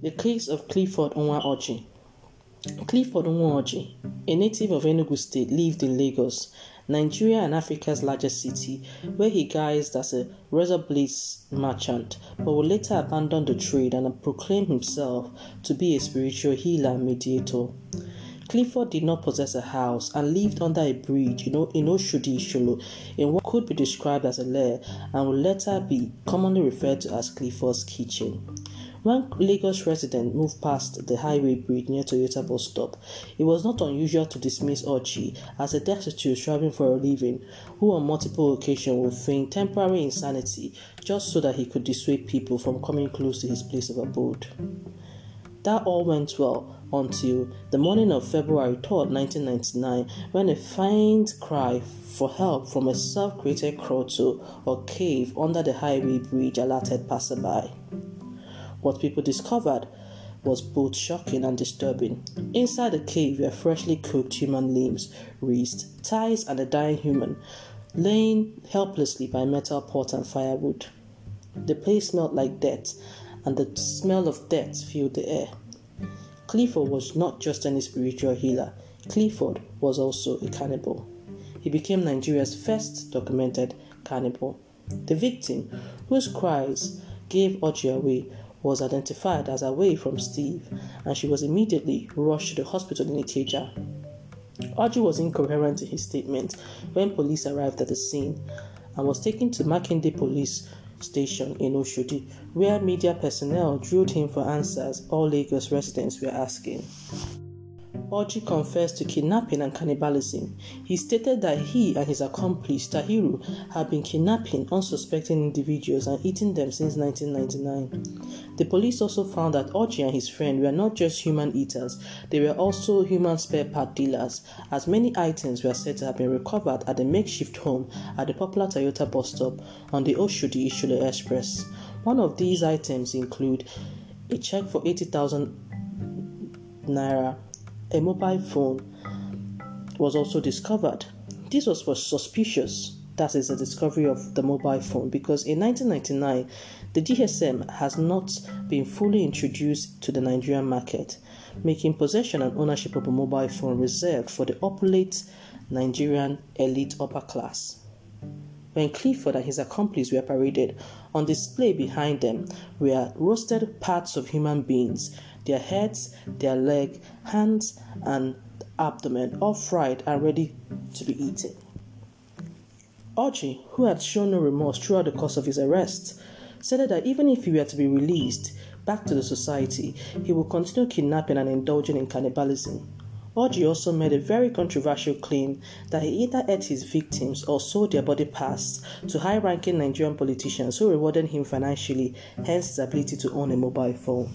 The case of Clifford Nwa Clifford Nwa a native of Enugu State, lived in Lagos, Nigeria and Africa's largest city, where he guised as a razor blades merchant, but would later abandon the trade and proclaim himself to be a spiritual healer and mediator. Clifford did not possess a house and lived under a bridge you know, in Oshodi Isholo in what could be described as a lair and would later be commonly referred to as Clifford's kitchen. When Lagos residents moved past the highway bridge near Toyota bus stop, it was not unusual to dismiss Orji as a destitute striving for a living who on multiple occasions would feign temporary insanity just so that he could dissuade people from coming close to his place of abode. That all went well until the morning of February 3, 1999, when a faint cry for help from a self created grotto or cave under the highway bridge alerted passerby. What people discovered was both shocking and disturbing. Inside the cave were freshly cooked human limbs, wrists, thighs, and a dying human, laying helplessly by metal pot and firewood. The place smelled like death, and the smell of death filled the air. Clifford was not just any spiritual healer, Clifford was also a cannibal. He became Nigeria's first documented cannibal. The victim, whose cries gave Orji away, was identified as away from Steve, and she was immediately rushed to the hospital in Ikeja. Orji was incoherent in his statement when police arrived at the scene and was taken to Makinde Police station in Oshodi, where media personnel drilled him for answers all Lagos residents were asking. Orji confessed to kidnapping and cannibalism. He stated that he and his accomplice Tahiru had been kidnapping unsuspecting individuals and eating them since 1999. The police also found that Orji and his friend were not just human eaters, they were also human spare part dealers, as many items were said to have been recovered at the makeshift home at the popular Toyota bus stop on the Oshodi Ishule Express. One of these items include a check for 80,000 naira a mobile phone was also discovered. This was suspicious, that is, the discovery of the mobile phone, because in 1999, the GSM has not been fully introduced to the Nigerian market, making possession and ownership of a mobile phone reserved for the opulent Nigerian elite upper class. When Clifford and his accomplices were paraded, on display behind them were roasted parts of human beings, their heads, their leg, hands, and abdomen, all fried and ready to be eaten. Orji, who had shown no remorse throughout the course of his arrest, said that even if he were to be released back to the society, he would continue kidnapping and indulging in cannibalism. Orji also made a very controversial claim that he either ate his victims or sold their body parts to high ranking Nigerian politicians who rewarded him financially, hence his ability to own a mobile phone.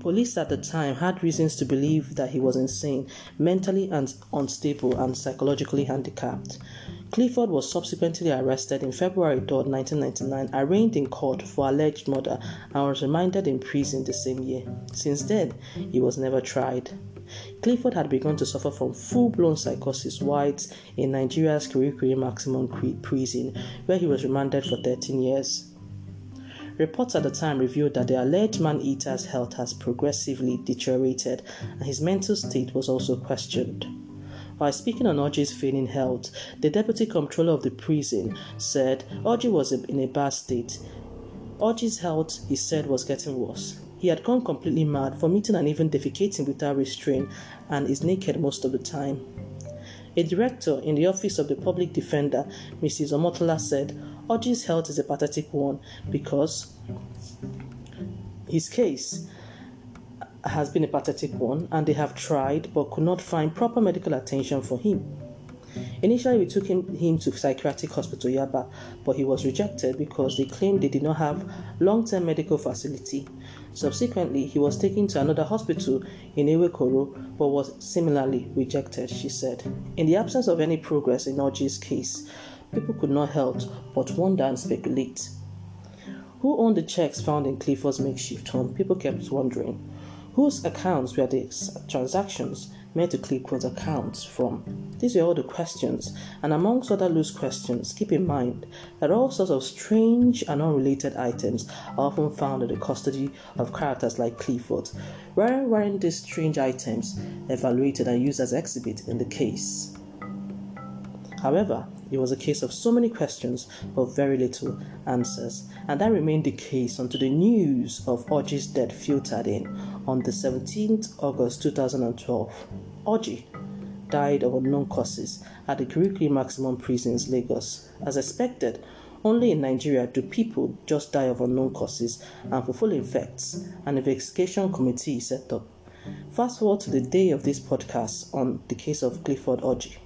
Police at the time had reasons to believe that he was insane, mentally and unstable, and psychologically handicapped. Clifford was subsequently arrested in February 3, 1999, arraigned in court for alleged murder, and was remanded in prison the same year. Since then, he was never tried. Clifford had begun to suffer from full blown psychosis whilst in Nigeria's Kirikiri Maximum Prison, where he was remanded for 13 years. Reports at the time revealed that the alleged man eater's health has progressively deteriorated and his mental state was also questioned. While speaking on Orji's failing health, the deputy comptroller of the prison said Orji was in a bad state. Orji's health, he said, was getting worse. He had gone completely mad, vomiting and even defecating without restraint, and is naked most of the time. A director in the office of the public defender, Mrs. Omotola, said Orji's health is a pathetic one because his case has been a pathetic one and they have tried but could not find proper medical attention for him. Initially, we took him, him to psychiatric hospital Yaba, but he was rejected because they claimed they did not have long-term medical facility. Subsequently, he was taken to another hospital in Ewekoro, but was similarly rejected, she said. In the absence of any progress in Orji's case, people could not help but wonder and speculate. Who owned the checks found in Clifford's makeshift home? People kept wondering. Whose accounts were the transactions? made to Clifford's accounts from? These are all the questions, and amongst other loose questions, keep in mind that all sorts of strange and unrelated items are often found in the custody of characters like Clifford. Where weren't these strange items evaluated and used as exhibit in the case? However, it was a case of so many questions but very little answers, and that remained the case until the news of Orji's death filtered in on the 17th August 2012. Orji died of unknown causes at the Kirikiri Maximum Prisons, Lagos. As expected, only in Nigeria do people just die of unknown causes and for full effects. An investigation committee is set up. Fast forward to the day of this podcast on the case of Clifford Orji.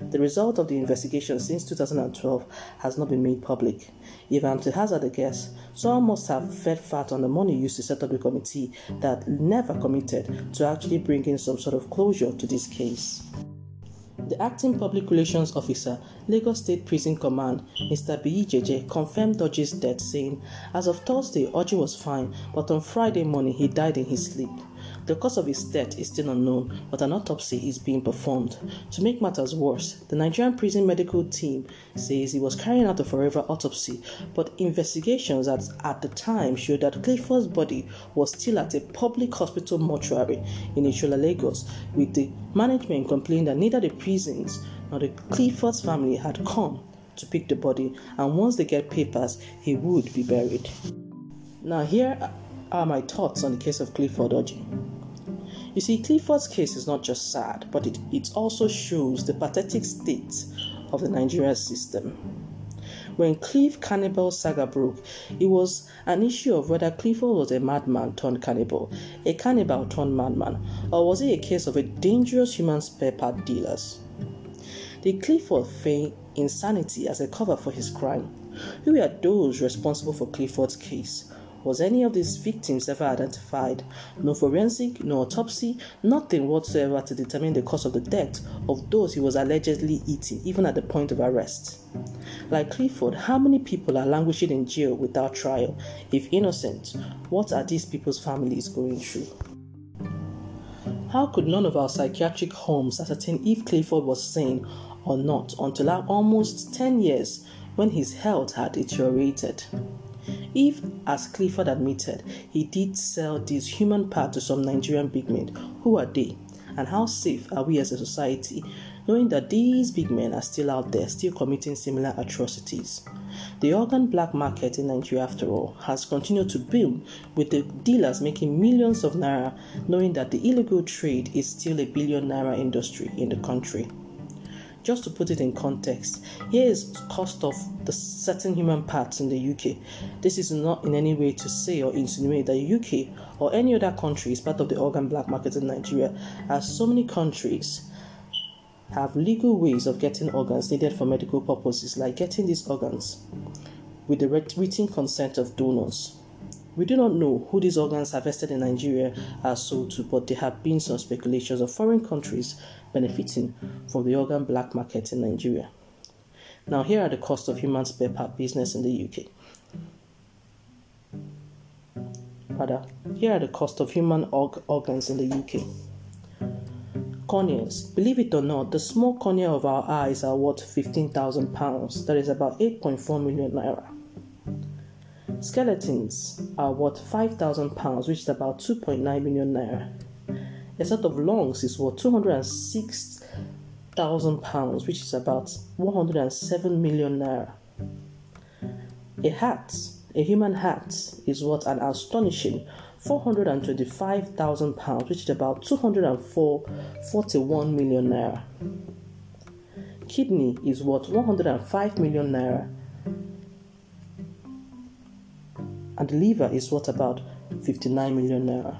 The result of the investigation since 2012 has not been made public. If I'm to hazard a guess, someone must have fed fat on the money used to set up the committee that never committed to actually bringing some sort of closure to this case. The acting public relations officer, Lagos State Prison Command, Mr. Biyijeje, confirmed Orji's death, saying, As of Thursday, Orji was fine, but on Friday morning he died in his sleep. The cause of his death is still unknown, but an autopsy is being performed. To make matters worse, the Nigerian prison medical team says he was carrying out a forever autopsy, but investigations at, at the time showed that Clifford's body was still at a public hospital mortuary in Ishola, Lagos, with the management complaining that neither the prisons nor the Clifford's family had come to pick the body, and once they get papers, he would be buried. Now, here are my thoughts on the case of Clifford Orji. You see, Clifford's case is not just sad, but it, it also shows the pathetic state of the Nigerian system. When Cliff Cannibal saga broke, it was an issue of whether Clifford was a madman turned cannibal, a cannibal turned madman, or was it a case of a dangerous human spare part dealers? Did Clifford feign insanity as a cover for his crime? Who were those responsible for Clifford's case? Was any of these victims ever identified? No forensic, no autopsy, nothing whatsoever to determine the cause of the death of those he was allegedly eating, even at the point of arrest. Like Clifford, how many people are languishing in jail without trial? If innocent, what are these people's families going through? How could none of our psychiatric homes ascertain if Clifford was sane or not until almost 10 years when his health had deteriorated? If, as Clifford admitted, he did sell these human parts to some Nigerian big men, who are they? And how safe are we as a society knowing that these big men are still out there, still committing similar atrocities? The organ black market in Nigeria, after all, has continued to boom, with the dealers making millions of naira, knowing that the illegal trade is still a billion naira industry in the country. Just to put it in context, here is cost of the certain human parts in the UK. This is not in any way to say or insinuate that UK or any other country is part of the organ black market in Nigeria, as so many countries have legal ways of getting organs needed for medical purposes, like getting these organs with the written consent of donors. We do not know who these organs harvested in Nigeria are sold to, but there have been some speculations of foreign countries benefiting from the organ black market in Nigeria. Now, here are the costs of human spare part business in the UK. Rather, here are the cost of human org- organs in the UK. Corneas. Believe it or not, the small cornea of our eyes are worth £15,000. That is about 8.4 million naira. Skeletons are worth £5,000, which is about 2.9 million naira. A set of lungs is worth 206,000 pounds, which is about 107 million naira. A hat, a human hat, is worth an astonishing 425,000 pounds, which is about 204.41 million naira. Kidney is worth 105 million naira. And liver is worth about 59 million naira.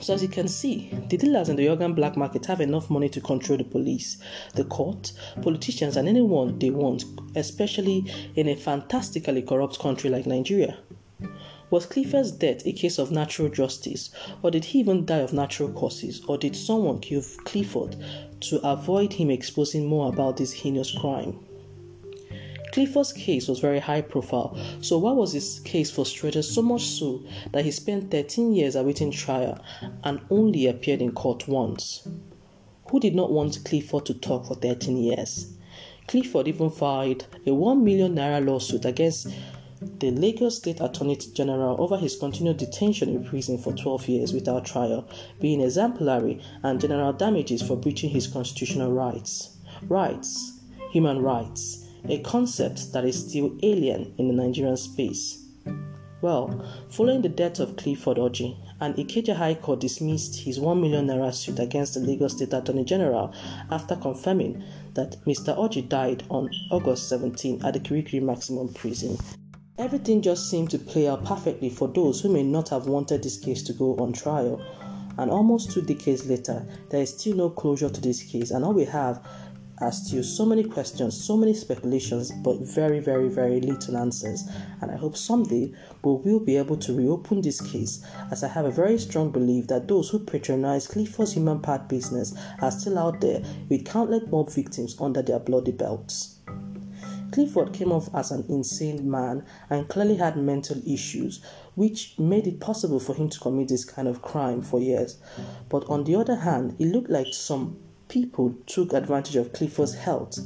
So, as you can see, the dealers in the organ black market have enough money to control the police, the court, politicians, and anyone they want, especially in a fantastically corrupt country like Nigeria. Was Clifford's death a case of natural justice, or did he even die of natural causes, or did someone kill Clifford to avoid him exposing more about this heinous crime? Clifford's case was very high profile, so why was his case frustrated so much so that he spent 13 years awaiting trial and only appeared in court once? who did not want Clifford to talk for 13 years. Clifford even filed a 1 million naira lawsuit against the Lagos State Attorney General over his continued detention in prison for 12 years without trial, being exemplary, and general damages for breaching his constitutional rights. Rights, human rights, a concept that is still alien in the Nigerian space. Well, following the death of Clifford Orji, an Ikeja High Court dismissed his 1 million naira suit against the Lagos State Attorney General after confirming that Mr. Orji died on August 17 at the Kirikiri Maximum Prison. Everything just seemed to play out perfectly for those who may not have wanted this case to go on trial. And almost two decades later, there is still no closure to this case, and all we have are you so many questions, so many speculations, but very, very, very little answers. And I hope someday we will be able to reopen this case, as I have a very strong belief that those who patronize Clifford's human part business are still out there with countless mob victims under their bloody belts. Clifford came off as an insane man and clearly had mental issues, which made it possible for him to commit this kind of crime for years. But on the other hand, it looked like some people took advantage of Clifford's health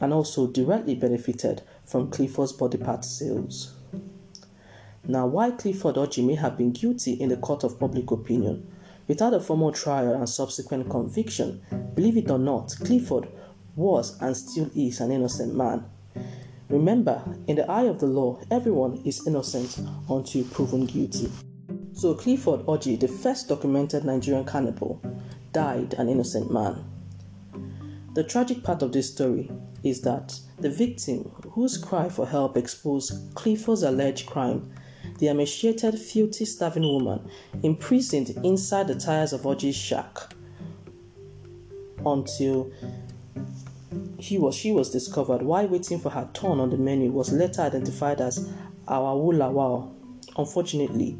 and also directly benefited from Clifford's body part sales. Now, while Clifford Orji may have been guilty in the court of public opinion, without a formal trial and subsequent conviction, believe it or not, Clifford was and still is an innocent man. Remember, in the eye of the law, everyone is innocent until proven guilty. So, Clifford Orji, the first documented Nigerian cannibal, died an innocent man. The tragic part of this story is that the victim, whose cry for help exposed Clifford's alleged crime, the emaciated, filthy, starving woman, imprisoned inside the tires of Orji's shack until he was she was discovered while waiting for her turn on the menu was later identified as Awawu Lawal. Unfortunately,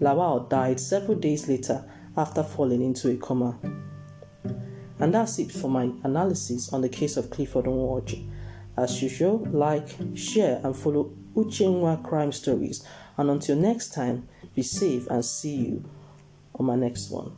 Lawal died several days later after falling into a coma. And that's it for my analysis on the case of Clifford Onwoji. As usual, like, share, and follow Uchenwa crime stories. And until next time, be safe and see you on my next one.